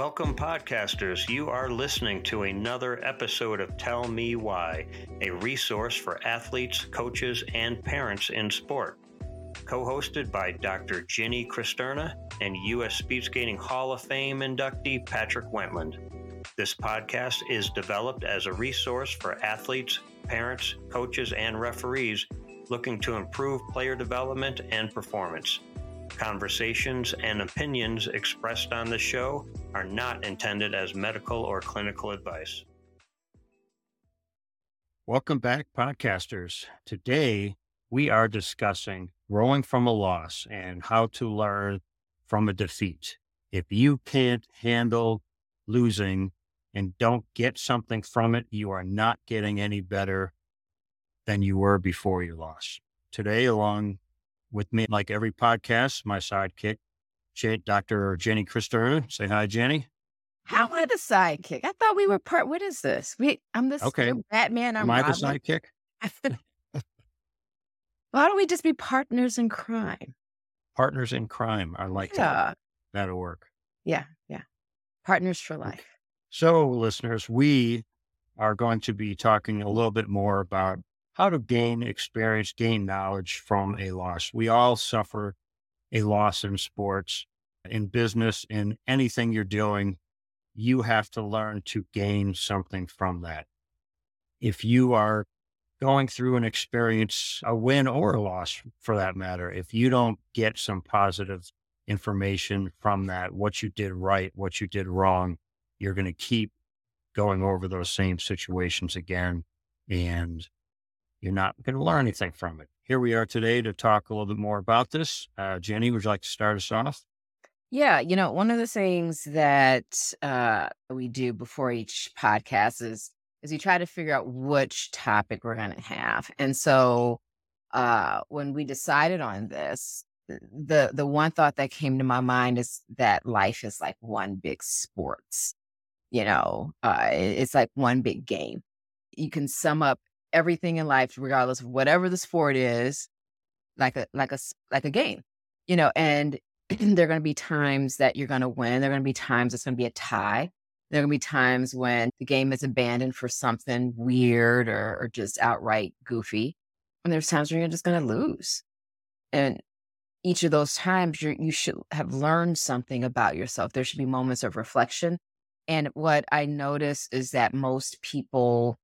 Welcome, podcasters. You are listening to another episode of Tell Me Why, a resource for athletes, coaches, and parents in sport. Co hosted by Dr. Ginny Cristerna and U.S. Speed Skating Hall of Fame inductee Patrick Wentland. This podcast is developed as a resource for athletes, parents, coaches, and referees looking to improve player development and performance. Conversations and opinions expressed on the show are not intended as medical or clinical advice. Welcome back, podcasters. Today, we are discussing growing from a loss and how to learn from a defeat. If you can't handle losing and don't get something from it, you are not getting any better than you were before you lost. Today, along with me, like every podcast, my sidekick, Dr. Jenny Cristerna. Say hi, Jenny. How am I the sidekick? I thought we were part. What is this? We, I'm the okay. Batman. I'm am I the sidekick? Why don't we just be partners in crime? Partners in crime. I like yeah. that. That'll work. Yeah, yeah. Partners for life. So, listeners, we are going to be talking a little bit more about how to gain experience, gain knowledge from a loss. We all suffer a loss in sports, in business, in anything you're doing. You have to learn to gain something from that. If you are going through an experience, a win or a loss for that matter, if you don't get some positive information from that, what you did right, what you did wrong, you're going to keep going over those same situations again. And you're not going to learn anything from it. Here we are today to talk a little bit more about this. Uh, Jenny, would you like to start us off? Yeah, you know, one of the things that uh, we do before each podcast is is we try to figure out which topic we're going to have. And so, uh, when we decided on this, the the one thought that came to my mind is that life is like one big sports. You know, uh, it's like one big game. You can sum up everything in life, regardless of whatever the sport is, like a like a like a game, you know. And there are going to be times that you're going to win. There are going to be times it's going to be a tie. There are going to be times when the game is abandoned for something weird or, or just outright goofy. And there's times when you're just going to lose. And each of those times, you you should have learned something about yourself. There should be moments of reflection. And what I notice is that most people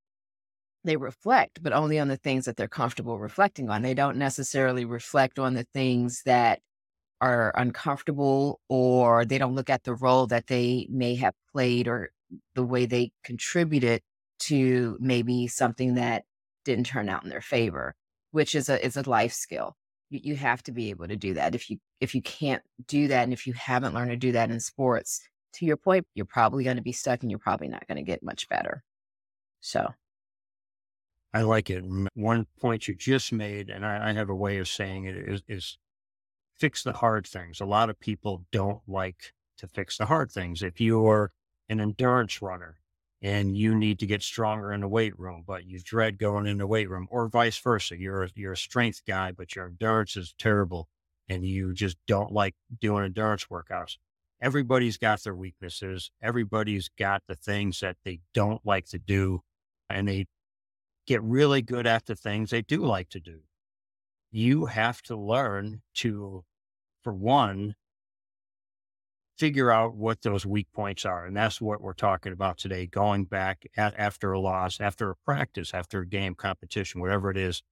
they reflect, but only on the things that they're comfortable reflecting on. They don't necessarily reflect on the things that are uncomfortable or they don't look at the role that they may have played or the way they contributed to maybe something that didn't turn out in their favor, which is a is a life skill. You, you have to be able to do that. If you if you can't do that and if you haven't learned to do that in sports, to your point, you're probably going to be stuck and you're probably not going to get much better. So I like it. One point you just made, and I, I have a way of saying it, is, is fix the hard things. A lot of people don't like to fix the hard things. If you're an endurance runner and you need to get stronger in the weight room, but you dread going in the weight room, or vice versa, you're a, you're a strength guy, but your endurance is terrible, and you just don't like doing endurance workouts. Everybody's got their weaknesses. Everybody's got the things that they don't like to do, and they get really good at the things they do like to do. You have to learn to, for one, figure out what those weak points are. And that's what we're talking about today, going back at, after a loss, after a practice, after a game competition, whatever it is,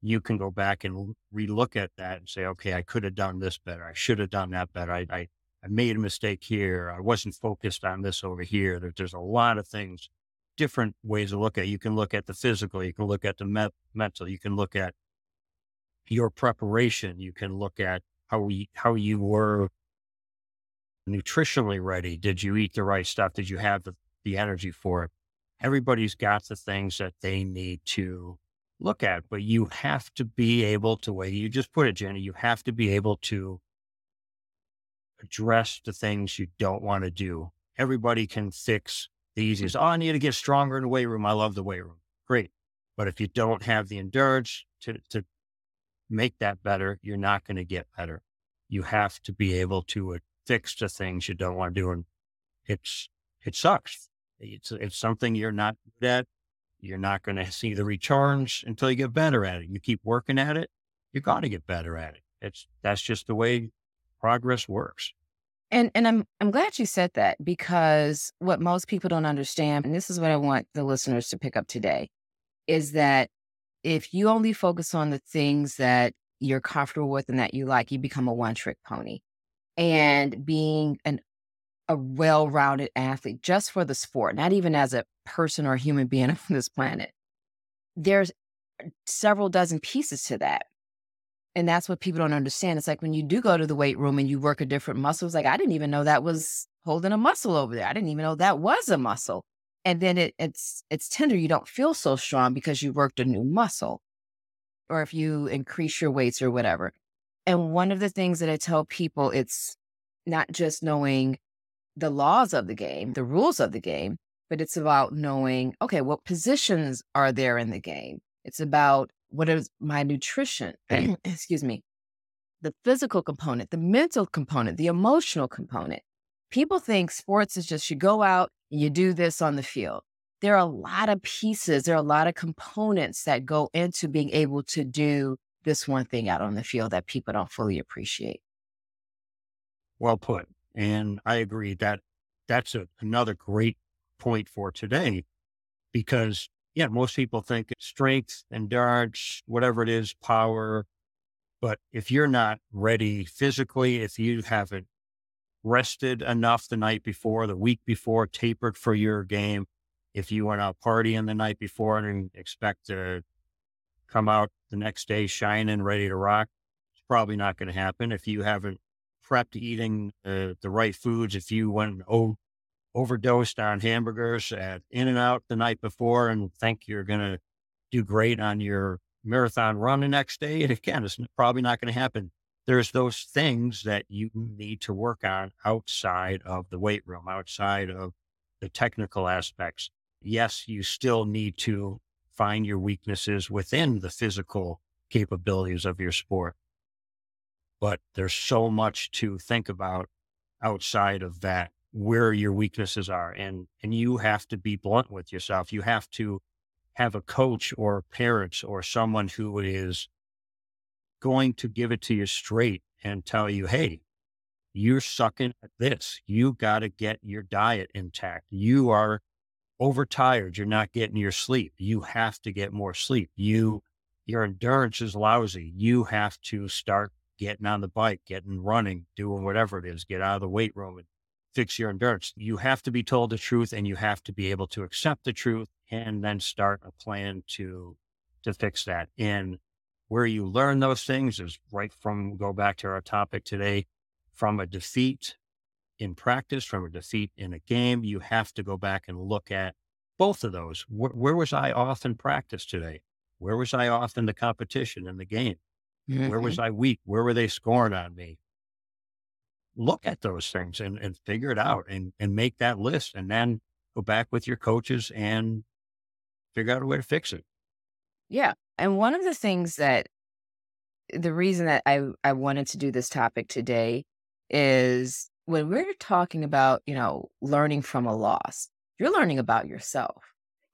you can go back and relook at that and say, okay, I could have done this better. I should have done that better. I, I, I made a mistake here. I wasn't focused on this over here. There, there's a lot of things different ways to look at it. You can look at the physical, you can look at the me- mental, you can look at your preparation, you can look at how we how you were nutritionally ready. Did you eat the right stuff? Did you have the, the energy for it? Everybody's got the things that they need to look at, but you have to be able to way you just put it, Jenny, you have to be able to address the things you don't want to do. Everybody can fix the easiest. Mm-hmm. Oh, I need to get stronger in the weight room. I love the weight room. Great. But if you don't have the endurance to, to make that better, you're not going to get better. You have to be able to fix the things you don't want to do. And, it's it sucks. It's it's something you're not good at. You're not going to see the returns until you get better at it. You keep working at it, you got to get better at it. It's that's just the way progress works. And and I'm I'm glad you said that because what most people don't understand, and this is what I want the listeners to pick up today, is that if you only focus on the things that you're comfortable with and that you like, you become a one trick pony. And being an a well rounded athlete just for the sport, not even as a person or human being on this planet, there's several dozen pieces to that. And that's what people don't understand. It's like when you do go to the weight room and you work a different muscle, it's like, I didn't even know that was holding a muscle over there. I didn't even know that was a muscle. And then it, it's it's tender. You don't feel so strong because you worked a new muscle. Or if you increase your weights or whatever. And one of the things that I tell people, it's not just knowing the laws of the game, the rules of the game, but it's about knowing, okay, what positions are there in the game? It's about what is my nutrition, mm-hmm. excuse me, the physical component, the mental component, the emotional component. People think sports is just you go out and you do this on the field. There are a lot of pieces, there are a lot of components that go into being able to do this one thing out on the field that people don't fully appreciate. Well put. And I agree that that's a, another great point for today because yeah, most people think strength, endurance, whatever it is, power. But if you're not ready physically, if you haven't rested enough the night before, the week before, tapered for your game, if you went out partying the night before and expect to come out the next day shining, ready to rock, it's probably not going to happen. If you haven't prepped eating uh, the right foods, if you went oh, overdosed on hamburgers at In and Out the night before and think you're going to do great on your marathon run the next day. And again, it's probably not going to happen. There's those things that you need to work on outside of the weight room, outside of the technical aspects. Yes, you still need to find your weaknesses within the physical capabilities of your sport. But there's so much to think about outside of that where your weaknesses are and and you have to be blunt with yourself. You have to have a coach or parents or someone who is going to give it to you straight and tell you hey you're sucking at this. You got to get your diet intact. You are overtired. You're not getting your sleep. You have to get more sleep. You your endurance is lousy. You have to start getting on the bike getting running doing whatever it is. Get out of the weight room and fix your endurance. You have to be told the truth and you have to be able to accept the truth and then start a plan to to fix that. And where you learn those things is right from go back to our topic today, from a defeat in practice, from a defeat in a game, you have to go back and look at both of those. Where, where was I off in practice today? Where was I off in the competition in the game? Mm-hmm. Where was I weak? Where were they scoring on me? Look at those things and, and figure it out and, and make that list and then go back with your coaches and figure out a way to fix it. Yeah. And one of the things that the reason that I, I wanted to do this topic today is when we're talking about, you know, learning from a loss, you're learning about yourself.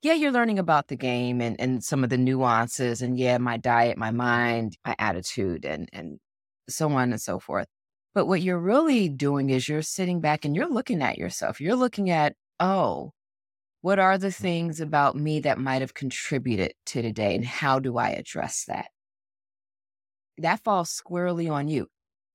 Yeah, you're learning about the game and, and some of the nuances and yeah, my diet, my mind, my attitude and and so on and so forth. But what you're really doing is you're sitting back and you're looking at yourself. You're looking at, oh, what are the mm. things about me that might have contributed to today and how do I address that? That falls squarely on you.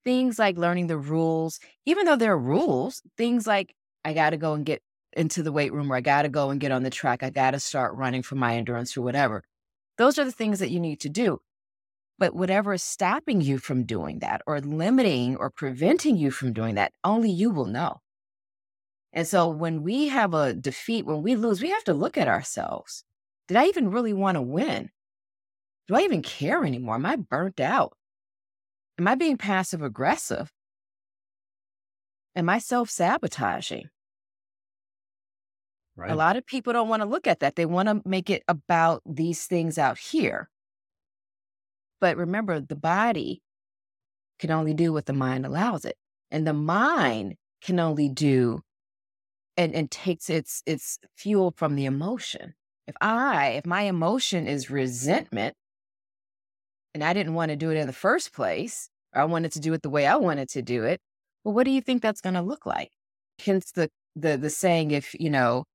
Things like learning the rules, even though there are rules, things like I got to go and get into the weight room or I got to go and get on the track. I got to start running for my endurance or whatever. Those are the things that you need to do. But whatever is stopping you from doing that or limiting or preventing you from doing that, only you will know. And so when we have a defeat, when we lose, we have to look at ourselves. Did I even really want to win? Do I even care anymore? Am I burnt out? Am I being passive aggressive? Am I self sabotaging? Right. A lot of people don't want to look at that. They want to make it about these things out here. But remember, the body can only do what the mind allows it. And the mind can only do and, and takes its its fuel from the emotion. If I, if my emotion is resentment, and I didn't want to do it in the first place, or I wanted to do it the way I wanted to do it, well, what do you think that's going to look like? Hence the the the saying, if you know,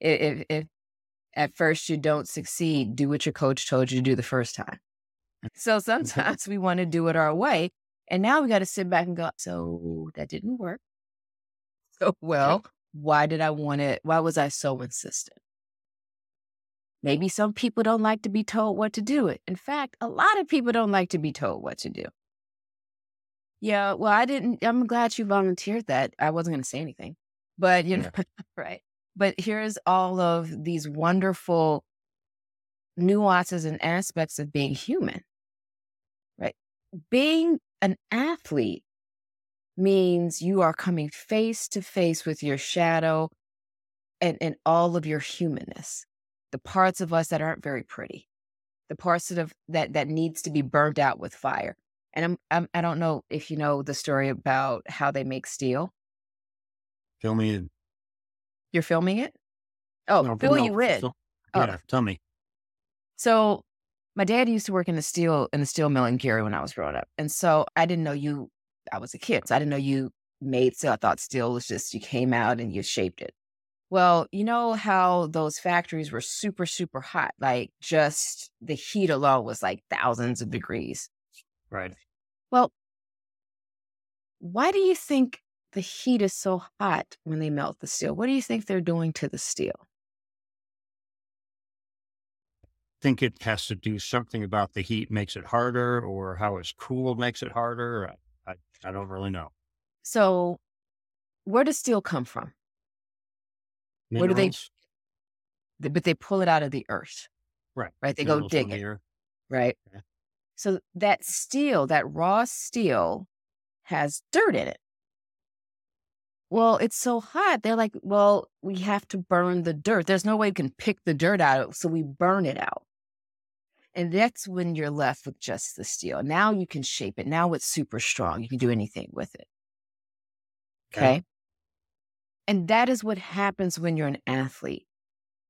if if at first you don't succeed, do what your coach told you to do the first time. So sometimes we want to do it our way. And now we got to sit back and go, so that didn't work. So, well, why did I want it? Why was I so insistent? Maybe some people don't like to be told what to do. In fact, a lot of people don't like to be told what to do. Yeah, well, I didn't. I'm glad you volunteered that. I wasn't going to say anything, but you know, yeah. right. But here's all of these wonderful nuances and aspects of being human? Being an athlete means you are coming face to face with your shadow and, and all of your humanness, the parts of us that aren't very pretty, the parts that, that, that needs to be burned out with fire. And I'm, I'm, I don't know if you know the story about how they make steel. Fill me in. You're filming it? Oh, no, fill no, you in. Still, oh. yeah, oh. tell me. So my dad used to work in the steel in the steel mill in Gary when I was growing up. And so I didn't know you I was a kid. So I didn't know you made steel. I thought steel was just you came out and you shaped it. Well, you know how those factories were super, super hot, like just the heat alone was like thousands of degrees. Right. Well, why do you think the heat is so hot when they melt the steel? What do you think they're doing to the steel? Think it has to do something about the heat makes it harder or how it's cooled makes it harder. I, I, I don't really know. So, where does steel come from? Minerals. Where do they? But they pull it out of the earth. Right. Right. They Minerals go dig it. Right. Okay. So that steel, that raw steel, has dirt in it. Well, it's so hot. They're like, well, we have to burn the dirt. There's no way we can pick the dirt out. So we burn it out. And that's when you're left with just the steel. Now you can shape it. Now it's super strong. You can do anything with it. Okay. okay. And that is what happens when you're an athlete.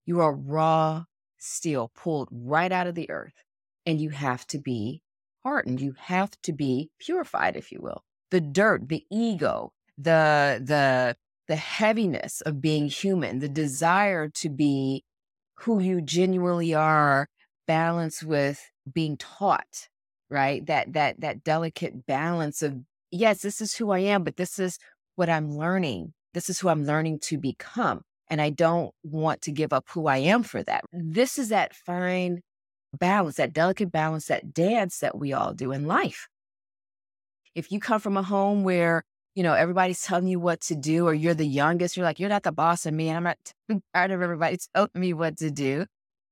You are raw steel pulled right out of the earth, and you have to be hardened. You have to be purified, if you will. The dirt, the ego, the the the heaviness of being human, the desire to be who you genuinely are balance with being taught, right? That that that delicate balance of yes, this is who I am, but this is what I'm learning. This is who I'm learning to become. And I don't want to give up who I am for that. This is that fine balance, that delicate balance, that dance that we all do in life. If you come from a home where, you know, everybody's telling you what to do, or you're the youngest, you're like, you're not the boss of me, and I'm not tired of everybody telling me what to do.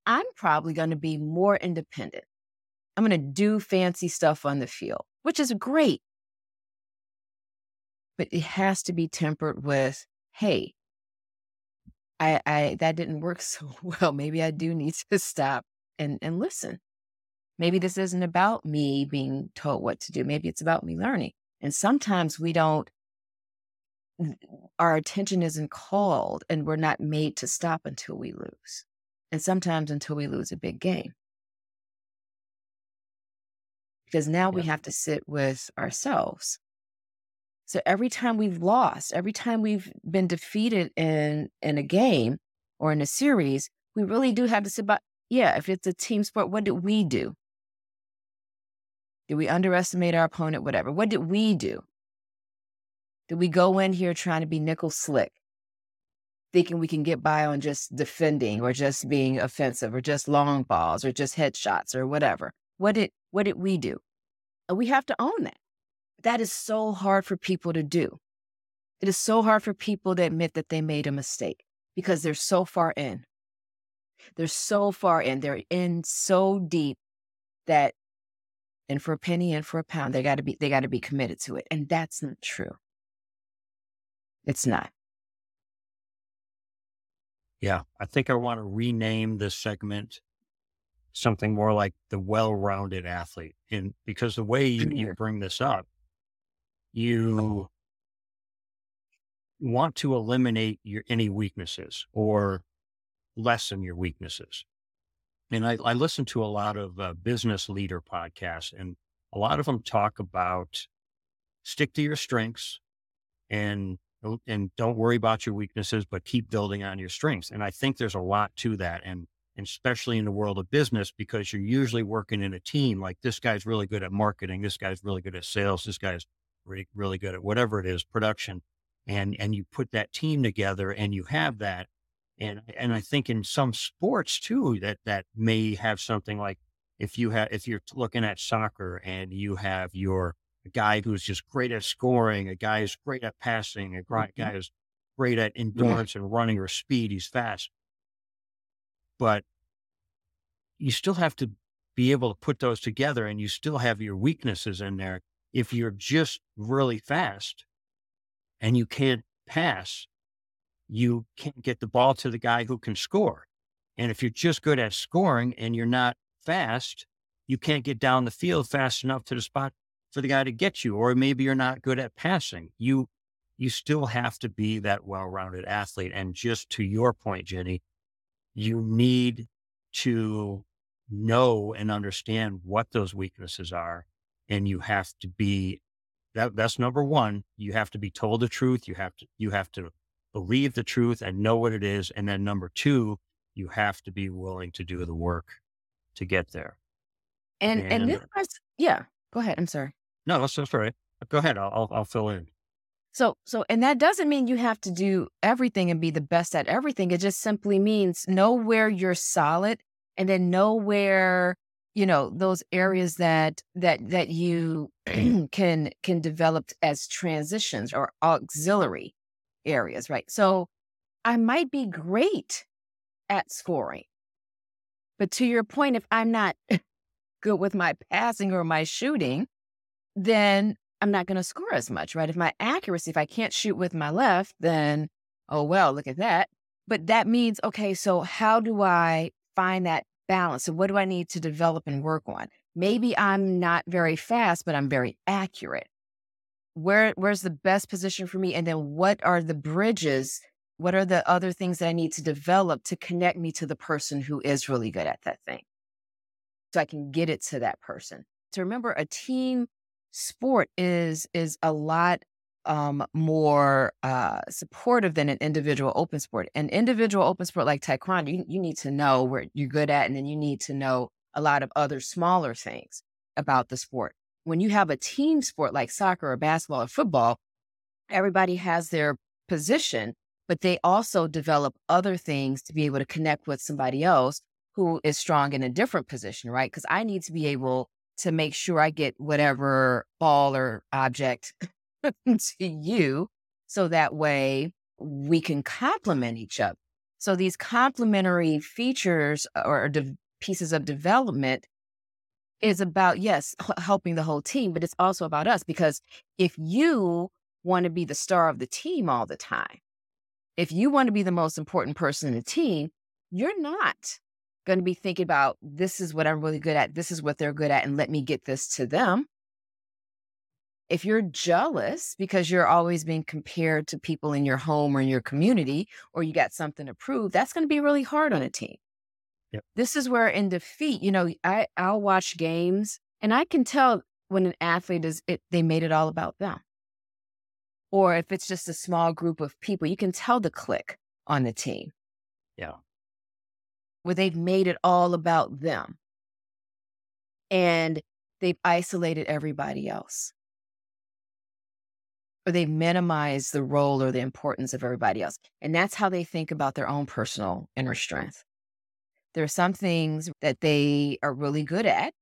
I'm probably going to be more independent. I'm going to do fancy stuff on the field, which is great. But it has to be tempered with, hey, I, I that didn't work so well. Maybe I do need to stop and, and listen. Maybe this isn't about me being told what to do. Maybe it's about me learning. And sometimes we don't, our attention isn't called and we're not made to stop until we lose and sometimes until we lose a big game. Because now we have to sit with ourselves. So every time we've lost, every time we've been defeated in in a game or in a series, we really do have to sit by. Yeah, if it's a team sport, what did we do? Did we underestimate our opponent? Whatever. What did we do? Did we go in here trying to be nickel slick? Thinking we can get by on just defending or just being offensive or just long balls or just headshots or whatever. What did what did we do? We have to own that. That is so hard for people to do. It is so hard for people to admit that they made a mistake because they're so far in. They're so far in. They're in so deep that and for a penny and for a pound, they gotta be they gotta be committed to it. And that's not true. It's not. Yeah, I think I want to rename this segment something more like the well-rounded athlete. And because the way you, you bring this up, you want to eliminate your any weaknesses or lessen your weaknesses. And I, I listen to a lot of uh, business leader podcasts, and a lot of them talk about stick to your strengths and and don't worry about your weaknesses, but keep building on your strengths. And I think there's a lot to that, and, and especially in the world of business, because you're usually working in a team. Like this guy's really good at marketing, this guy's really good at sales, this guy's really, really good at whatever it is, production, and and you put that team together, and you have that and and I think in some sports too that that may have something like if you have if you're looking at soccer and you have your guy who's just great at scoring, a guy who's great at passing, a guy mm-hmm. who's great at endurance yeah. and running or speed, he's fast. But you still have to be able to put those together and you still have your weaknesses in there. If you're just really fast and you can't pass, you can't get the ball to the guy who can score. And if you're just good at scoring and you're not fast, you can't get down the field fast enough to the spot for the guy to get you. Or maybe you're not good at passing. You you still have to be that well-rounded athlete. And just to your point, Jenny, you need to know and understand what those weaknesses are. And you have to be that that's number one. You have to be told the truth. You have to you have to believe the truth and know what it is. And then number two, you have to be willing to do the work to get there. And and, and this was, yeah, go ahead. I'm sorry. No, that's, that's right. Go ahead. I'll, I'll, I'll fill in. So so and that doesn't mean you have to do everything and be the best at everything. It just simply means know where you're solid and then know where you know those areas that that that you can can develop as transitions or auxiliary areas, right? So I might be great at scoring. But to your point, if I'm not good with my passing or my shooting, then I'm not going to score as much, right? If my accuracy, if I can't shoot with my left, then, oh, well, look at that. But that means, okay, so how do I find that balance? So what do I need to develop and work on? Maybe I'm not very fast, but I'm very accurate where where's the best position for me and then what are the bridges what are the other things that i need to develop to connect me to the person who is really good at that thing so i can get it to that person to remember a team sport is is a lot um, more uh, supportive than an individual open sport. An individual open sport like taekwondo, you, you need to know where you're good at, and then you need to know a lot of other smaller things about the sport when you have a team sport like soccer or basketball or football, everybody has their position, but they also develop other things to be able to connect with somebody else who is strong in a different position, right? Because I need to be able to make sure I get whatever ball or object to you so that way we can complement each other. So these complementary features or de- pieces of development is about, yes, helping the whole team, but it's also about us because if you want to be the star of the team all the time, if you want to be the most important person in the team, you're not going to be thinking about this is what I'm really good at, this is what they're good at, and let me get this to them. If you're jealous because you're always being compared to people in your home or in your community, or you got something to prove, that's going to be really hard on a team. Yep. This is where in defeat, you know, I I'll watch games and I can tell when an athlete is it they made it all about them. Or if it's just a small group of people, you can tell the clique on the team. Yeah. Where they've made it all about them. And they've isolated everybody else. Or they minimize the role or the importance of everybody else. And that's how they think about their own personal inner strength. There are some things that they are really good at.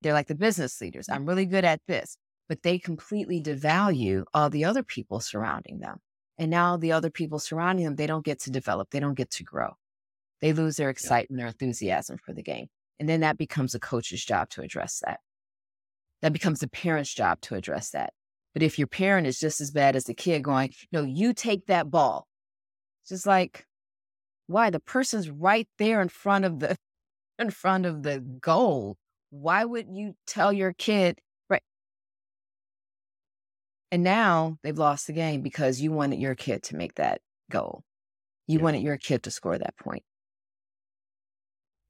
They're like the business leaders. I'm really good at this, but they completely devalue all the other people surrounding them. And now the other people surrounding them, they don't get to develop, they don't get to grow. They lose their excitement, or enthusiasm for the game. And then that becomes a coach's job to address that. That becomes a parent's job to address that. But if your parent is just as bad as the kid going, no, you take that ball. It's just like, why? The person's right there in front of the in front of the goal. Why would you tell your kid, right? And now they've lost the game because you wanted your kid to make that goal. You Yeah. wanted your kid to score that point.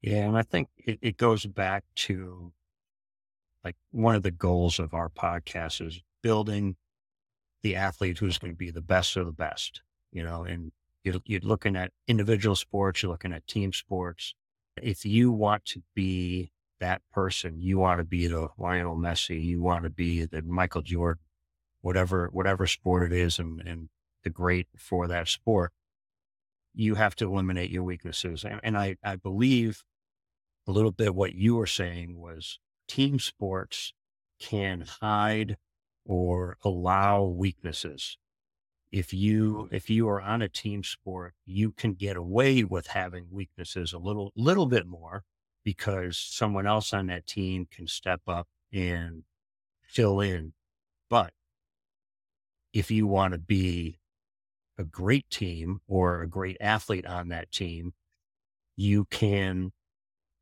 Yeah, and I think it, it goes back to like one of the goals of our podcast is building the athlete who's going to be the best of the best, you know, and you're, you're looking at individual sports, you're looking at team sports. If you want to be that person, you want to be the Lionel Messi, you want to be the Michael Jordan, whatever, whatever sport it is and, and the great for that sport, you have to eliminate your weaknesses. And, and I, I believe a little bit what you were saying was team sports can hide or allow weaknesses. If you if you are on a team sport, you can get away with having weaknesses a little little bit more because someone else on that team can step up and fill in. But if you want to be a great team or a great athlete on that team, you can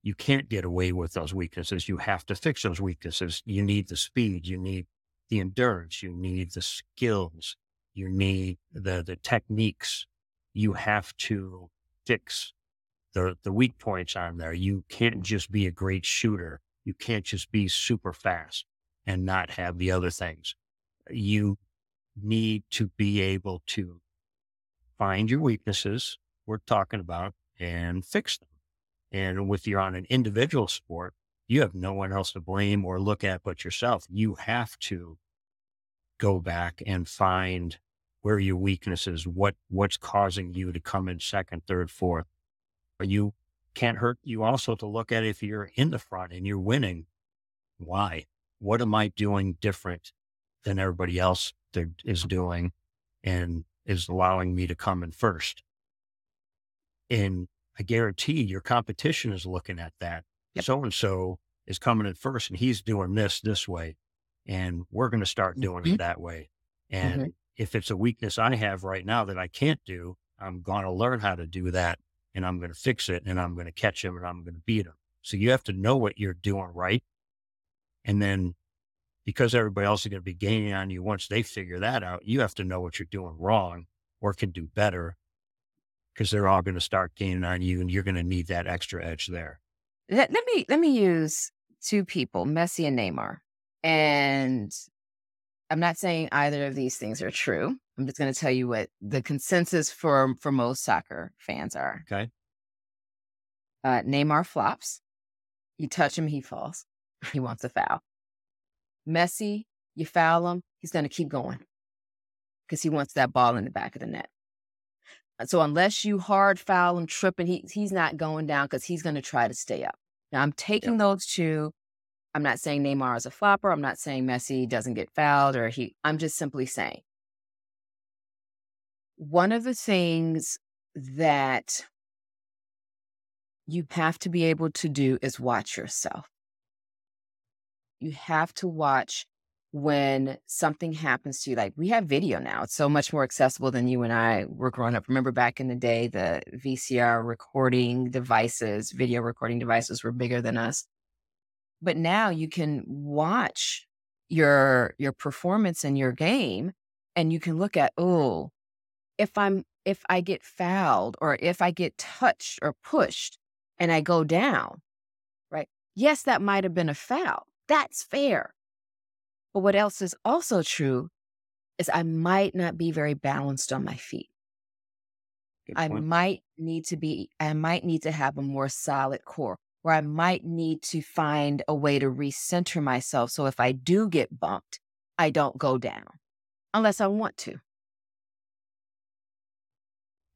you can't get away with those weaknesses. You have to fix those weaknesses. You need the speed, you need the endurance, you need the skills, you need the the techniques. You have to fix the the weak points on there. You can't just be a great shooter. You can't just be super fast and not have the other things. You need to be able to find your weaknesses we're talking about and fix them. And if you're on an individual sport, you have no one else to blame or look at but yourself. You have to go back and find where your weaknesses, what what's causing you to come in second, third, fourth. You can't hurt you also to look at if you're in the front and you're winning. Why? What am I doing different than everybody else that is doing and is allowing me to come in first? And I guarantee your competition is looking at that. So and so is coming in first and he's doing this this way. And we're going to start doing Mhm. it that way. And if it's a weakness I have right now that I can't do, I'm going to learn how to do that and I'm going to fix it and I'm going to catch him and I'm going to beat him. So you have to know what you're doing right. And then because everybody else is going to be gaining on you once they figure that out, you have to know what you're doing wrong or can do better because they're all going to start gaining on you and you're going to need that extra edge there. Let, let me let me use two people, Messi and Neymar. And I'm not saying either of these things are true. I'm just going to tell you what the consensus for for most soccer fans are. Okay. Uh, Neymar flops. You touch him, he falls. He wants a foul. Messi, you foul him, he's going to keep going because he wants that ball in the back of the net. So unless you hard foul him, tripping, he, he's not going down because he's going to try to stay up. Now I'm taking those two. I'm not saying Neymar is a flopper. I'm not saying Messi doesn't get fouled or he. I'm just simply saying one of the things that you have to be able to do is watch yourself. You have to watch when something happens to you. Like we have video now, it's so much more accessible than you and I were growing up. Remember back in the day, the VCR recording devices, video recording devices were bigger than us. But now you can watch your your performance in your game and you can look at, oh, if I'm if I get fouled or if I get touched or pushed and I go down, right? Yes, that might have been a foul. That's fair. But what else is also true is I might not be very balanced on my feet. I might need to be, I might need to have a more solid core, or I might need to find a way to recenter myself. So if I do get bumped, I don't go down unless I want to.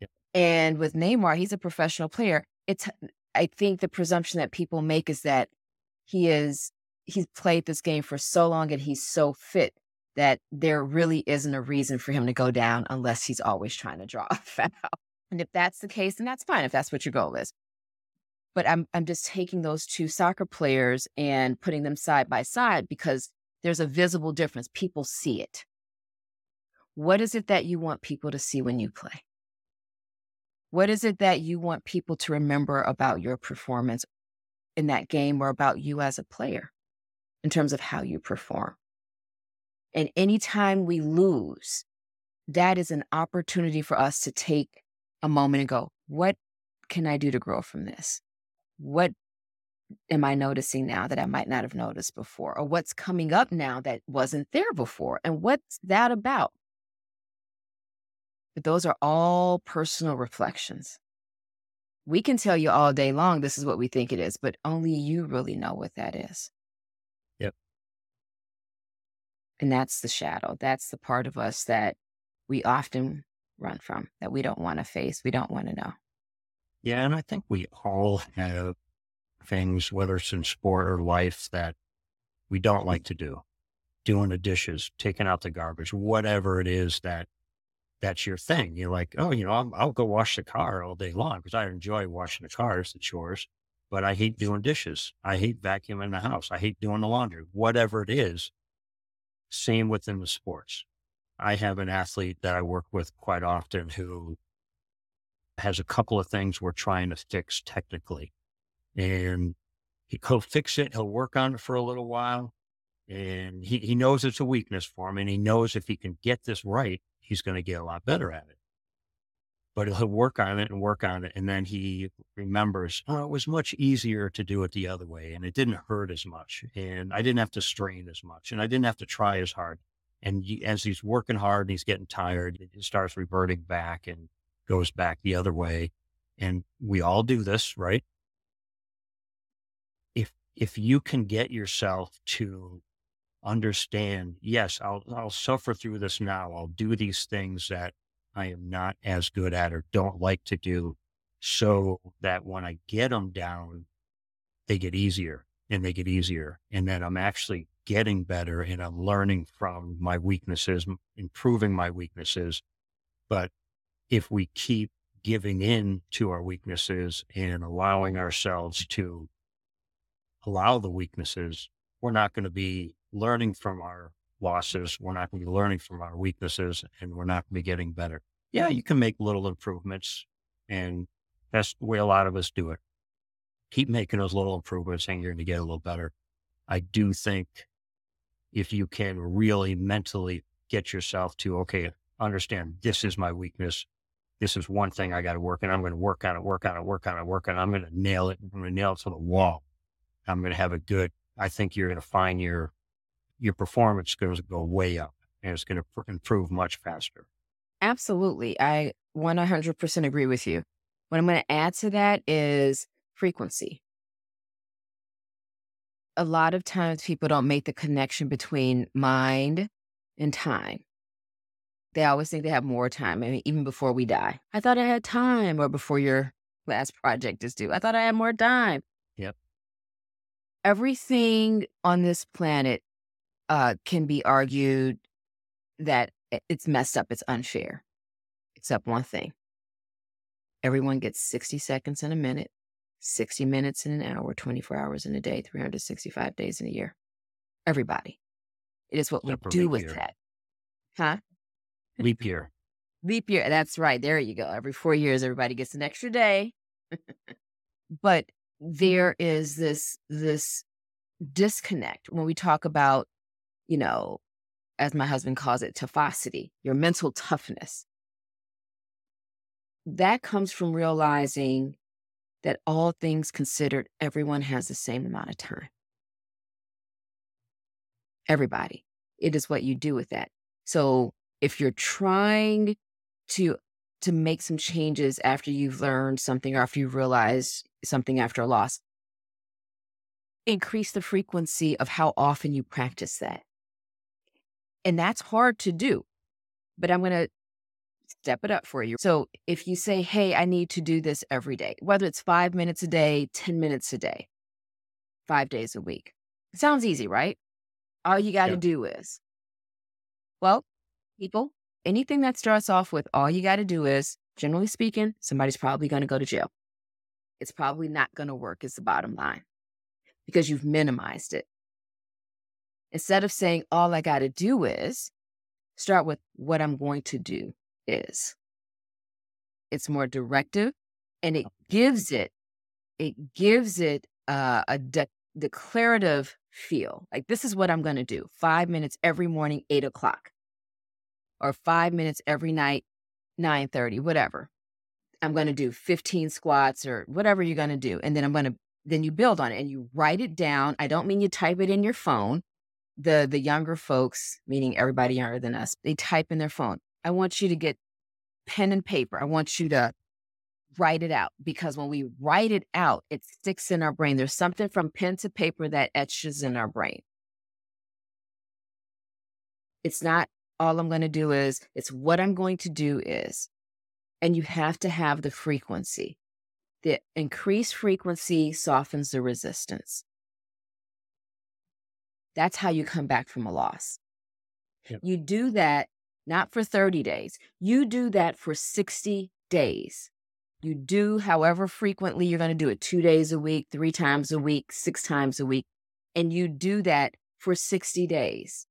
Yep. And with Neymar, he's a professional player. It's, I think the presumption that people make is that he is, he's played this game for so long and he's so fit that there really isn't a reason for him to go down unless he's always trying to draw a foul. And if that's the case, then that's fine if that's what your goal is. But I'm I'm just taking those two soccer players and putting them side by side because there's a visible difference. People see it. What is it that you want people to see when you play? What is it that you want people to remember about your performance in that game or about you as a player in terms of how you perform? And anytime we lose, that is an opportunity for us to take a moment and go, what can I do to grow from this? What am I noticing now that I might not have noticed before? Or what's coming up now that wasn't there before? And what's that about? But those are all personal reflections. We can tell you all day long, this is what we think it is, but only you really know what that is. And that's the shadow. That's the part of us that we often run from, that we don't want to face, we don't want to know. Yeah. And I think we all have things, whether it's in sport or life, that we don't like to do. Doing the dishes, taking out the garbage, whatever it is that that's your thing. You're like, oh, you know, I'll, I'll go wash the car all day long because I enjoy washing the cars, the chores, but I hate doing dishes. I hate vacuuming the house. I hate doing the laundry, whatever it is. Same within the sports. I have an athlete that I work with quite often who has a couple of things we're trying to fix technically and he'll fix it. He'll work on it for a little while. And he, he knows it's a weakness for him. And he knows if he can get this right, he's going to get a lot better at it. But he'll work on it and work on it. And then he remembers, oh, it was much easier to do it the other way. And it didn't hurt as much. And I didn't have to strain as much. And I didn't have to try as hard. And he, as he's working hard and he's getting tired, it starts reverting back and goes back the other way. And we all do this, right? If, if you can get yourself to understand, yes, I'll, I'll suffer through this now. I'll do these things that I am not as good at or don't like to do so that when I get them down, they get easier and they get easier. And then I'm actually getting better and I'm learning from my weaknesses, improving my weaknesses. But if we keep giving in to our weaknesses and allowing ourselves to allow the weaknesses, we're not going to be learning from our losses. We're not going to be learning from our weaknesses and we're not going to be getting better. Yeah, you can make little improvements and that's the way a lot of us do it. Keep making those little improvements and you're going to get a little better. I do think if you can really mentally get yourself to, okay, understand this is my weakness. This is one thing I got to work and I'm going to work on it, work on it, work on it, work on it. I'm going to nail it. I'm going to nail it to the wall. I'm going to have a good, I think you're going to find your, your performance is going to go way up and it's going to pr- improve much faster. Absolutely. I 100% agree with you. What I'm going to add to that is frequency. A lot of times people don't make the connection between mind and time. They always think they have more time. I mean, even before we die, I thought I had time, or before your last project is due, I thought I had more time. Yep everything on this planet uh, can be argued that it's messed up, it's unfair, except one thing. Everyone gets 60 seconds in a minute, 60 minutes in an hour, 24 hours in a day, 365 days in a year. Everybody. It is what we do with year. that. Huh? Leap year. Leap year. That's right. There you go. Every four years, everybody gets an extra day. but there is this this disconnect when we talk about, you know, as my husband calls it, toughosity, your mental toughness. That comes from realizing that all things considered, everyone has the same amount of time. Everybody. It is what you do with that. So if you're trying to to make some changes after you've learned something or after you've realized something after a loss. Increase the frequency of how often you practice that. And that's hard to do, but I'm going to step it up for you. So if you say, Hey, I need to do this every day, whether it's five minutes a day, 10 minutes a day, five days a week, it sounds easy, right? All you got to yeah. do is, well, people, anything that starts off with all you got to do is, generally speaking, somebody's probably going to go to jail it's probably not going to work, is the bottom line because you've minimized it. Instead of saying, all I got to do is, start with what I'm going to do is. It's more directive and it gives it, it gives it uh, a de- declarative feel. Like, this is what I'm going to do five minutes every morning, eight o'clock, or five minutes every night, 9.30, whatever. I'm going to do 15 squats or whatever you're going to do. And then I'm going to, then you build on it and you write it down. I don't mean you type it in your phone. The, the younger folks, meaning everybody younger than us, they type in their phone. I want you to get pen and paper. I want you to write it out because when we write it out, it sticks in our brain. There's something from pen to paper that etches in our brain. It's not all I'm going to do is, it's what I'm going to do is. And you have to have the frequency. The increased frequency softens the resistance. That's how you come back from a loss. Yep. You do that not for 30 days, you do that for 60 days. You do however frequently you're going to do it two days a week, three times a week, six times a week. And you do that for 60 days.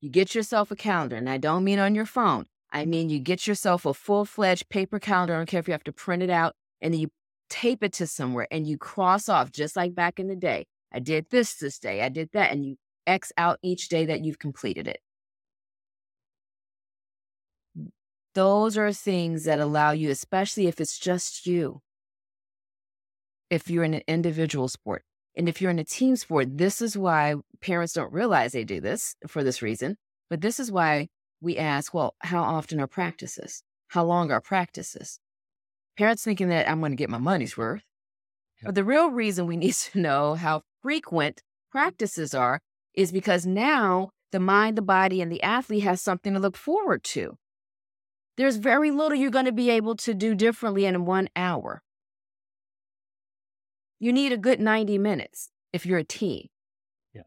You get yourself a calendar, and I don't mean on your phone. I mean, you get yourself a full fledged paper calendar. I don't care if you have to print it out, and then you tape it to somewhere and you cross off, just like back in the day. I did this this day, I did that, and you X out each day that you've completed it. Those are things that allow you, especially if it's just you. If you're in an individual sport. And if you're in a team sport, this is why parents don't realize they do this for this reason. But this is why we ask, well, how often are practices? How long are practices? Parents thinking that I'm going to get my money's worth. But the real reason we need to know how frequent practices are is because now the mind, the body, and the athlete has something to look forward to. There's very little you're going to be able to do differently in one hour. You need a good 90 minutes if you're a team. Yeah.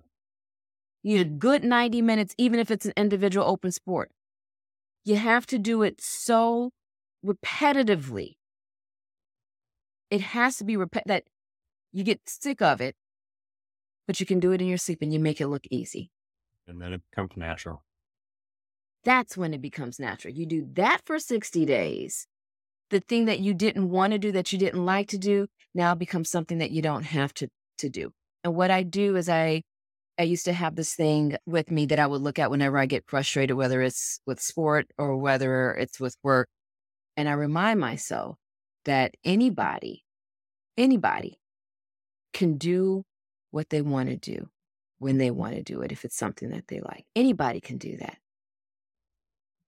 You need a good 90 minutes, even if it's an individual open sport. You have to do it so repetitively. It has to be repet that you get sick of it, but you can do it in your sleep and you make it look easy. And then it becomes natural. That's when it becomes natural. You do that for 60 days. The thing that you didn't want to do, that you didn't like to do, now becomes something that you don't have to, to do. And what I do is I I used to have this thing with me that I would look at whenever I get frustrated, whether it's with sport or whether it's with work. And I remind myself that anybody, anybody can do what they want to do when they want to do it, if it's something that they like. Anybody can do that.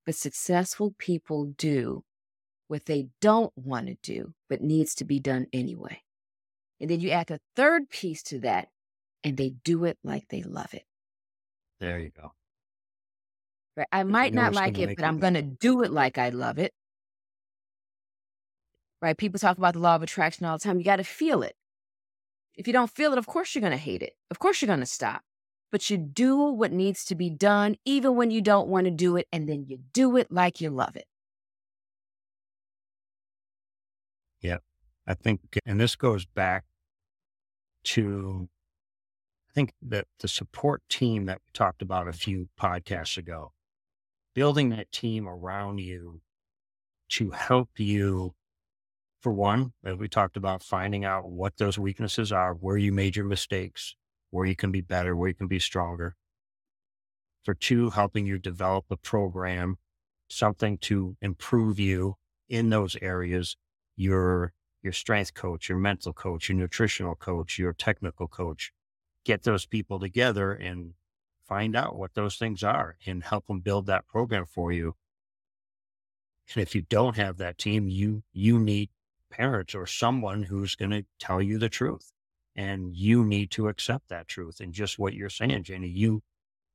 But successful people do what they don't want to do, but needs to be done anyway. And then you add a third piece to that, and they do it like they love it. There you go. Right. I might not like it, but I'm going to do it like I love it. Right. People talk about the law of attraction all the time. You got to feel it. If you don't feel it, of course you're going to hate it. Of course you're going to stop but you do what needs to be done, even when you don't want to do it, and then you do it like you love it. Yeah. I think, and this goes back to, I think that the support team that we talked about a few podcasts ago, building that team around you to help you, for one, as we talked about, finding out what those weaknesses are, where you made your mistakes, where you can be better, where you can be stronger. For two, helping you develop a program, something to improve you in those areas, your your strength coach, your mental coach, your nutritional coach, your technical coach. Get those people together and find out what those things are and help them build that program for you. And if you don't have that team, you you need parents or someone who's going to tell you the truth. And you need to accept that truth. And just what you're saying, Jenny, you,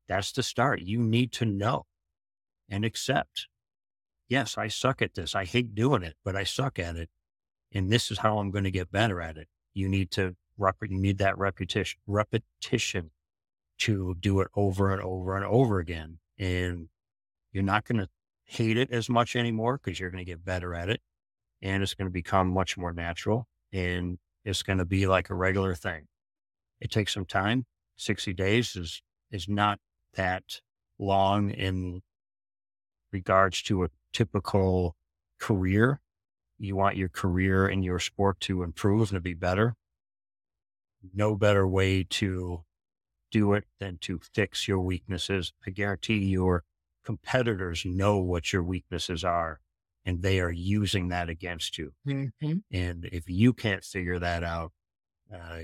that's the start. You need to know and accept. Yes, I suck at this. I hate doing it, but I suck at it. And this is how I'm going to get better at it. You need to, you need that repetition, repetition to do it over and over and over again. And you're not going to hate it as much anymore because you're going to get better at it and it's going to become much more natural. And it's going to be like a regular thing. It takes some time. 60 days is, is not that long in regards to a typical career. You want your career and your sport to improve and to be better. no better way to do it than to fix your weaknesses. I guarantee your competitors know what your weaknesses are and they are using that against you. Mm-hmm. And if you can't figure that out, uh,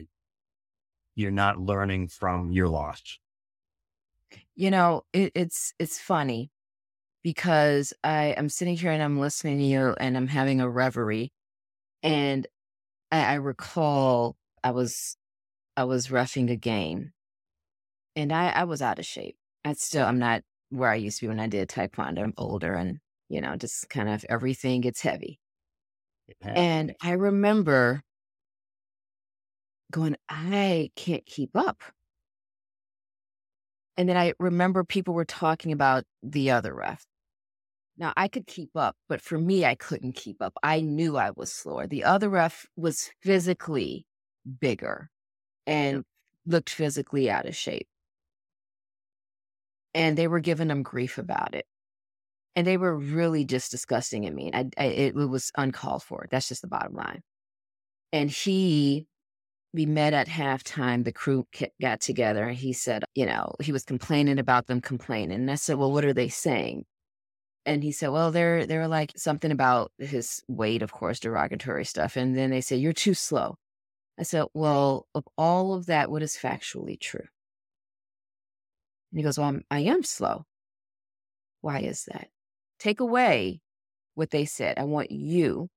you're not learning from your loss. You know, it, it's it's funny because I am sitting here and I'm listening to you and I'm having a reverie, and I, I recall I was I was roughing a game, and I I was out of shape. I still I'm not where I used to be when I did taekwondo. I'm older and you know just kind of everything gets heavy. And I remember going, I can't keep up. And then I remember people were talking about the other ref. Now I could keep up, but for me, I couldn't keep up. I knew I was slower. The other ref was physically bigger and looked physically out of shape. And they were giving him grief about it. And they were really just disgusting and mean. I, I, it, was uncalled for. That's just the bottom line. And he we met at halftime. The crew got together. and He said, you know, he was complaining about them complaining. And I said, well, what are they saying? And he said, well, they're they're like something about his weight, of course, derogatory stuff. And then they said, you're too slow. I said, well, of all of that, what is factually true? And he goes, well, I'm, I am slow. Why is that? Take away what they said. I want you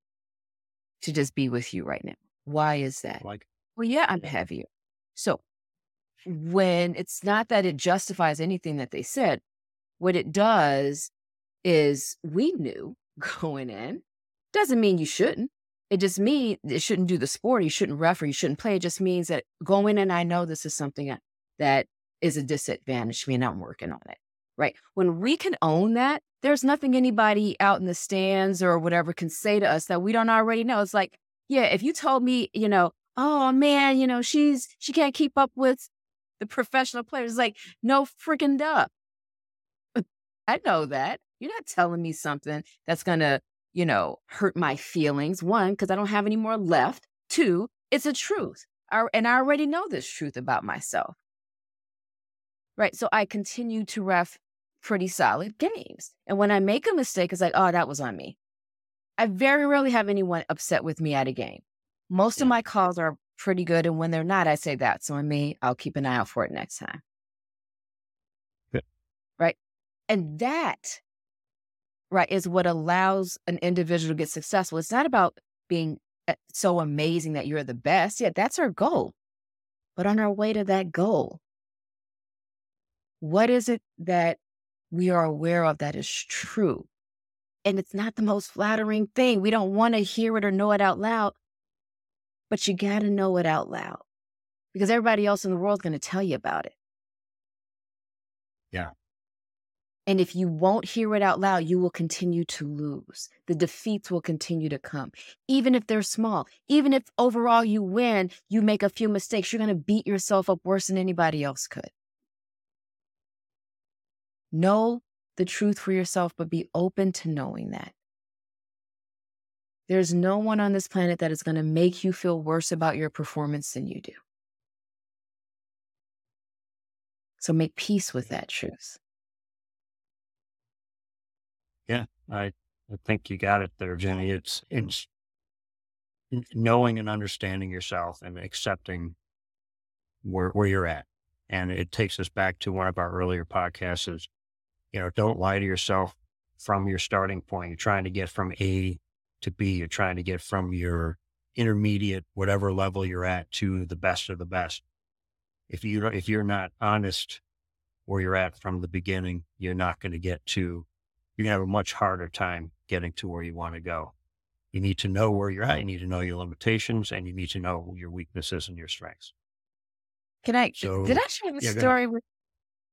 to just be with you right now. Why is that? Like well, yeah, I'm heavier. So when it's not that it justifies anything that they said, what it does is we knew going in doesn't mean you shouldn't. It just means it shouldn't do the sport. You shouldn't referee. You shouldn't play. It just means that going in, I know this is something that is a disadvantage to me and I'm working on it. Right. When we can own that, there's nothing anybody out in the stands or whatever can say to us that we don't already know. It's like, yeah, if you told me, you know, oh man, you know, she's she can't keep up with the professional players. Like, no freaking duh. I know that. You're not telling me something that's gonna, you know, hurt my feelings. One, because I don't have any more left. Two, it's a truth. I, and I already know this truth about myself. Right. So I continue to ref pretty solid games. And when I make a mistake, it's like, oh, that was on me. I very rarely have anyone upset with me at a game. Most yeah. of my calls are pretty good. And when they're not, I say that. So on me, I'll keep an eye out for it next time. Good. Right. And that, right, is what allows an individual to get successful. It's not about being eh, so amazing that you're the best. Yeah, that's our goal. But on our way to that goal, what is it that we are aware of that is true? And it's not the most flattering thing. We don't want to hear it or know it out loud, but you got to know it out loud because everybody else in the world is going to tell you about it. Yeah. And if you won't hear it out loud, you will continue to lose. The defeats will continue to come, even if they're small. Even if overall you win, you make a few mistakes, you're going to beat yourself up worse than anybody else could. Know the truth for yourself, but be open to knowing that. There's no one on this planet that is going to make you feel worse about your performance than you do. So make peace with that truth. Yeah, I, I think you got it there, Jenny. It's, it's knowing and understanding yourself and accepting where, where you're at. And it takes us back to one of our earlier podcasts is, you know, don't lie to yourself from your starting point. You're trying to get from A to B. You're trying to get from your intermediate, whatever level you're at, to the best of the best. If you if you're not honest where you're at from the beginning, you're not going to get to. You're going to have a much harder time getting to where you want to go. You need to know where you're at. You need to know your limitations, and you need to know your weaknesses and your strengths. Can I? So, did I share the yeah, story with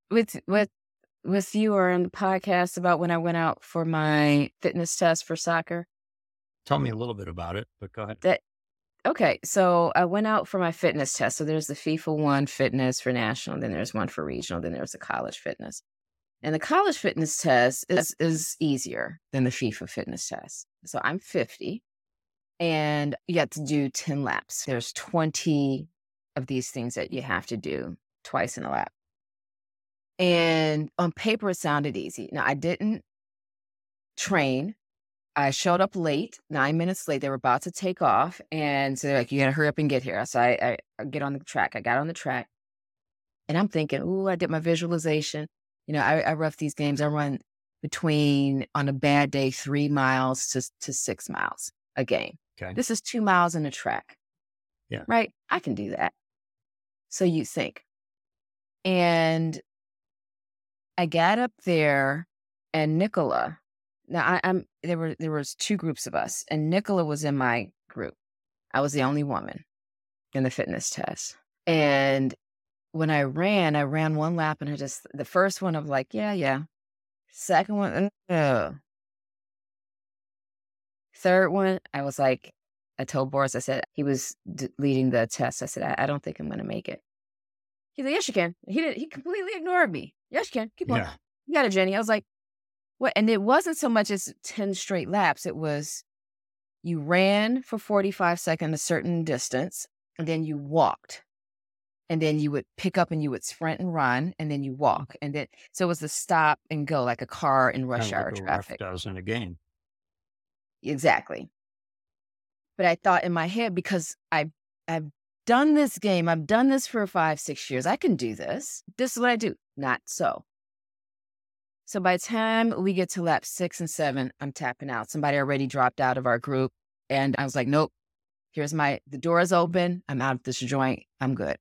with with with you or on the podcast about when I went out for my fitness test for soccer? Tell me a little bit about it, but go ahead. That okay. So I went out for my fitness test. So there's the FIFA one fitness for national, then there's one for regional, then there's the college fitness. And the college fitness test is is easier than the FIFA fitness test. So I'm 50 and you have to do 10 laps. There's 20 of these things that you have to do twice in a lap. And on paper, it sounded easy. Now, I didn't train. I showed up late, nine minutes late. They were about to take off. And so they're like, you got to hurry up and get here. So I, I, I get on the track. I got on the track. And I'm thinking, oh, I did my visualization. You know, I, I rough these games. I run between, on a bad day, three miles to, to six miles a game. Okay. This is two miles in a track. Yeah. Right? I can do that. So you think. And I got up there and Nicola, now I, am there were there was two groups of us, and Nicola was in my group. I was the only woman in the fitness test. And when I ran, I ran one lap and I just the first one of like, yeah, yeah. Second one, no. third one, I was like, I told Boris, I said he was d- leading the test. I said, I, I don't think I'm going to make it. He's like, yes, you can. He did. He completely ignored me. Yes, you can. Keep going. Yeah. You got it, Jenny. I was like, what? And it wasn't so much as 10 straight laps. It was you ran for 45 seconds, a certain distance, and then you walked. And then you would pick up and you would sprint and run, and then you walk. And then, so it was the stop and go like a car in rush hour like traffic. does in a game. Exactly. But I thought in my head, because I, I've done this game, I've done this for five, six years, I can do this. This is what I do. Not so. So by the time we get to lap six and seven, I'm tapping out. Somebody already dropped out of our group. And I was like, nope, here's my, the door is open. I'm out of this joint. I'm good.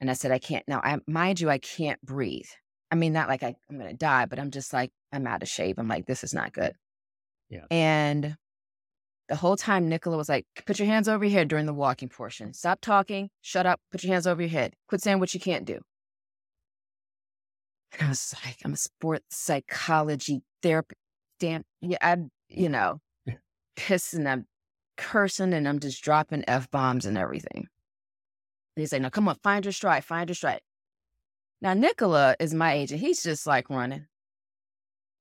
And I said, I can't. Now, I, mind you, I can't breathe. I mean, not like I, I'm going to die, but I'm just like, I'm out of shape. I'm like, this is not good. Yeah. And the whole time, Nicola was like, put your hands over your head during the walking portion. Stop talking. Shut up. Put your hands over your head. Quit saying what you can't do. And I was like, I'm a sports psychology therapist. Damn. Yeah. I'm, you know, Yeah. pissing, I'm cursing, and I'm just dropping F bombs and everything. And he's like, no, come on, find your stride, find your stride. Now, Nicola is my age, and he's just like running.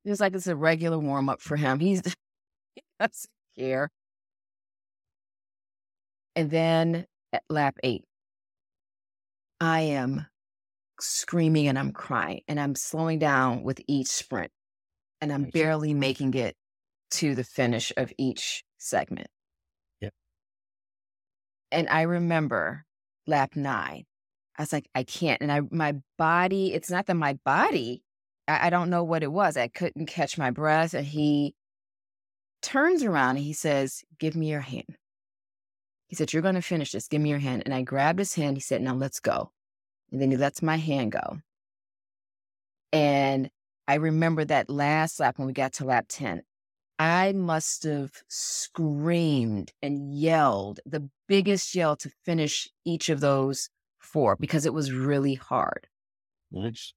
It's like it's a regular warm up for him. He's care. And then at lap eight, I am screaming and I'm crying and I'm slowing down with each sprint and I'm barely making it to the finish of each segment. Yep. And I remember lap nine. I was like, I can't. And I my body, it's not that my body, I, I don't know what it was. I couldn't catch my breath. And he turns around and he says, Give me your hand. He said, You're going to finish this. Give me your hand. And I grabbed his hand. He said, Now let's go. And then he lets my hand go. And I remember that last lap when we got to lap 10. I must have screamed and yelled the biggest yell to finish each of those four because it was really hard. Nice.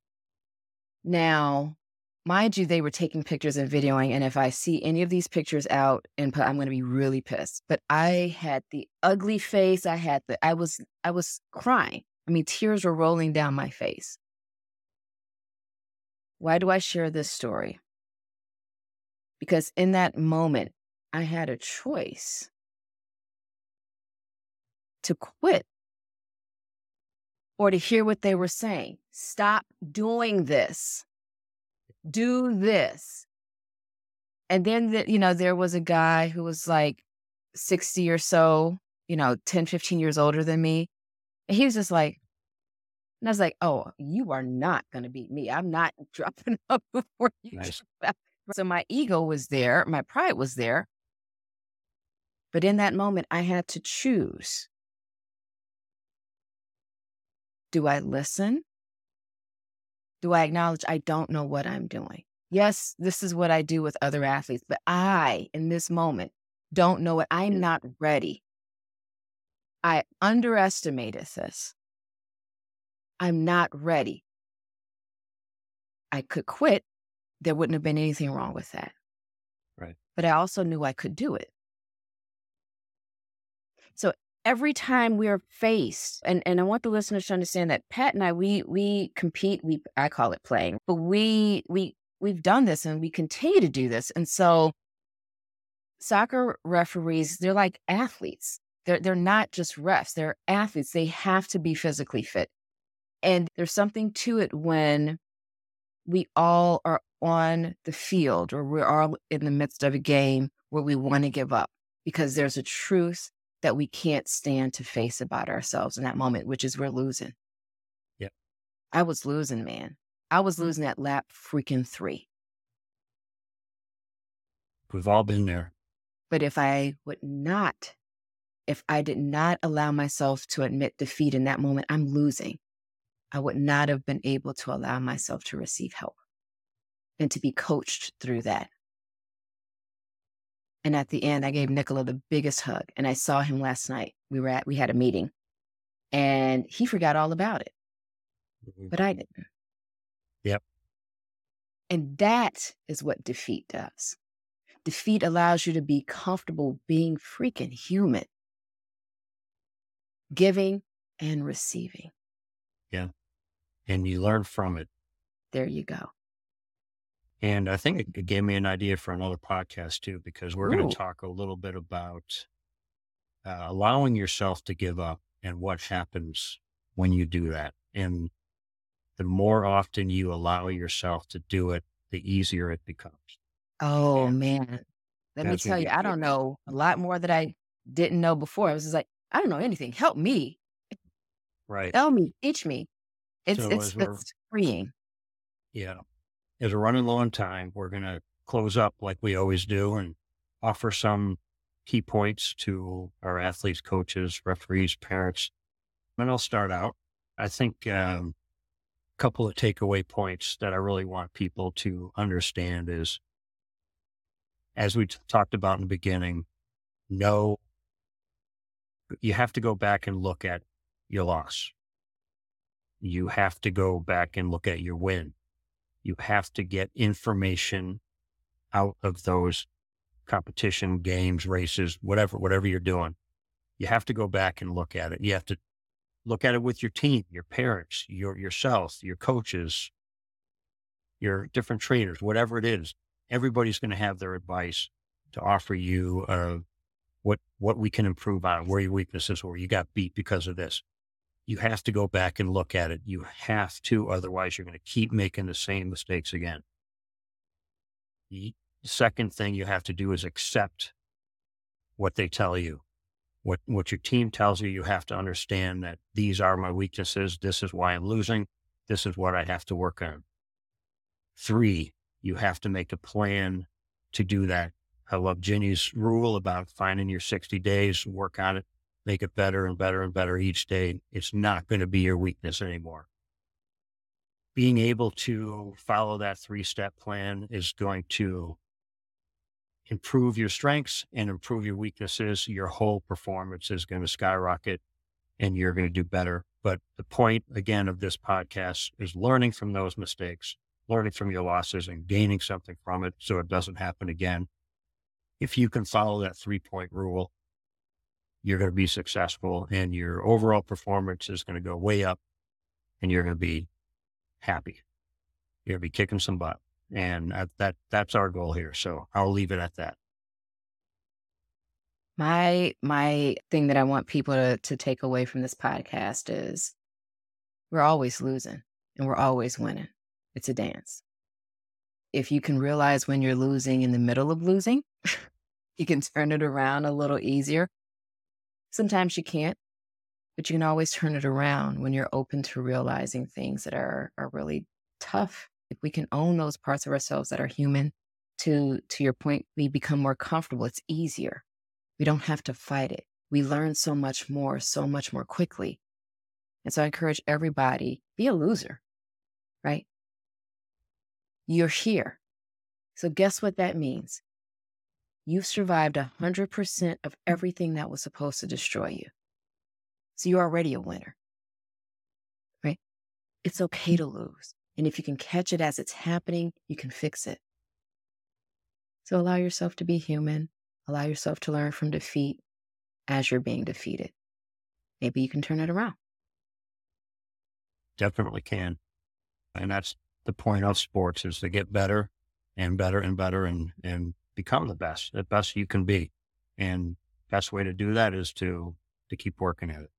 Now, mind you, they were taking pictures and videoing. And if I see any of these pictures out and put, I'm going to be really pissed. But I had the ugly face. I had the, I was, I was crying. I mean, tears were rolling down my face. Why do I share this story? Because in that moment, I had a choice to quit or to hear what they were saying. Stop doing this. Do this. And then, the, you know, there was a guy who was like 60 or so, you know, 10, 15 years older than me. And he was just like, and I was like, oh, you are not going to beat me. I'm not dropping up before you. Nice. So my ego was there, my pride was there. But in that moment, I had to choose. Do I listen? Do I acknowledge I don't know what I'm doing? Yes, this is what I do with other athletes, but I, in this moment, don't know it. I'm mm. not ready. I underestimated this. I'm not ready. I could quit. There wouldn't have been anything wrong with that. Right. But I also knew I could do it. So every time we're faced, and, and I want the listeners to understand that Pat and I, we we compete, we I call it playing, but we we we've done this and we continue to do this. And so soccer referees, they're like athletes. They're, they're not just refs, they're athletes. They have to be physically fit. And there's something to it when we all are on the field or we're all in the midst of a game where we want to give up because there's a truth that we can't stand to face about ourselves in that moment, which is we're losing. Yeah. I was losing, man. I was mm. losing at lap freaking three. We've all been there. But if I would not, if I did not allow myself to admit defeat in that moment, I'm losing. I would not have been able to allow myself to receive help and to be coached through that. And at the end, I gave Nicola the biggest hug. And I saw him last night. We were at, we had a meeting and he forgot all about it, mm-hmm. but I didn't. Yep. And that is what defeat does. Defeat allows you to be comfortable being freaking human, giving and receiving. Yeah. And you learn from it. There you go. And I think it gave me an idea for another podcast too, because we're going to talk a little bit about uh, allowing yourself to give up and what happens when you do that. And the more often you allow yourself to do it, the easier it becomes. Oh, man. Let me tell you, I don't know a lot more that I didn't know before. I was just like, I don't know anything. Help me. Right. Tell me, teach me. It's, so it's, it's freeing. Yeah as we're running low on time, we're going to close up like we always do and offer some key points to our athletes, coaches, referees, parents. And I'll start out. I think um, a couple of takeaway points that I really want people to understand is, as we t- talked about in the beginning, no, you have to go back and look at your loss. You have to go back and look at your win you have to get information out of those competition games, races, whatever, whatever you're doing. You have to go back and look at it. You have to look at it with your team, your parents, your yourself, your coaches, your different trainers, whatever it is. Everybody's going to have their advice to offer you uh, what what we can improve on, where your weaknesses were. You got beat because of this you have to go back and look at it. You have to, otherwise, you're going to keep making the same mistakes again. The second thing you have to do is accept what they tell you. What, what your team tells you, you have to understand that these are my weaknesses. This is why I'm losing. This is what I have to work on. Three, you have to make a plan to do that. I love Jenny's rule about finding your 60 days, work on it make it better and better and better each day. It's not going to be your weakness anymore. Being able to follow that three step plan is going to improve your strengths and improve your weaknesses. Your whole performance is going to skyrocket and you're going to do better. But the point again of this podcast is learning from those mistakes, learning from your losses and gaining something from it so it doesn't happen again. If you can follow that three point rule, you're going to be successful and your overall performance is going to go way up and you're going to be happy. You're going to be kicking some butt. And that, that's our goal here. So I'll leave it at that. My, my thing that I want people to, to take away from this podcast is we're always losing and we're always winning. It's a dance. If you can realize when you're losing in the middle of losing, you can turn it around a little easier Sometimes you can't, but you can always turn it around when you're open to realizing things that are, are really tough. If we can own those parts of ourselves that are human, to to your point, we become more comfortable. It's easier. We don't have to fight it. We learn so much more, so much more quickly. And so I encourage everybody, be a loser, right? You're here. So guess what that means? You've survived 100% of everything that was supposed to destroy you. So you're already a winner, right? It's okay to lose. And if you can catch it as it's happening, you can fix it. So allow yourself to be human. Allow yourself to learn from defeat as you're being defeated. Maybe you can turn it around. Definitely can. And that's the point of sports is to get better and better and better and, and become the best, the best you can be. And best way to do that is to to keep working at it.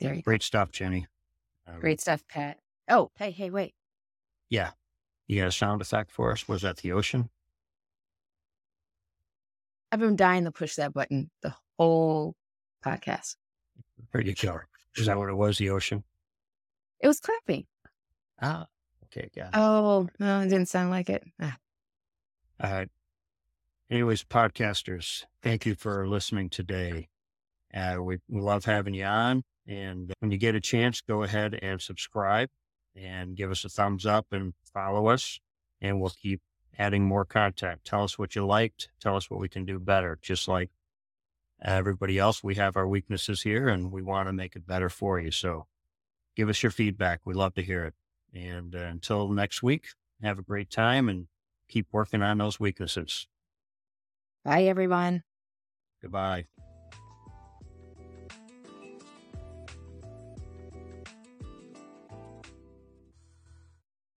There you Great stuff, Jenny. Um, Great stuff, Pat. Oh, hey, hey, wait. Yeah. You got a sound effect for us? Was that the ocean? I've been dying to push that button the whole podcast. You go. Is that what it was? The ocean? It was clapping. Ah, okay, got it. Oh, no, it didn't sound like it. Ah, All right. Anyways, podcasters, thank you for listening today. Uh, we, love having you on. And when you get a chance, go ahead and subscribe and give us a thumbs up and follow us. And we'll keep adding more content. Tell us what you liked. Tell us what we can do better. Just like everybody else, we have our weaknesses here and we want to make it better for you. So give us your feedback. We love to hear it. And uh, until next week, have a great time and keep working on those weaknesses. Bye, everyone. Goodbye.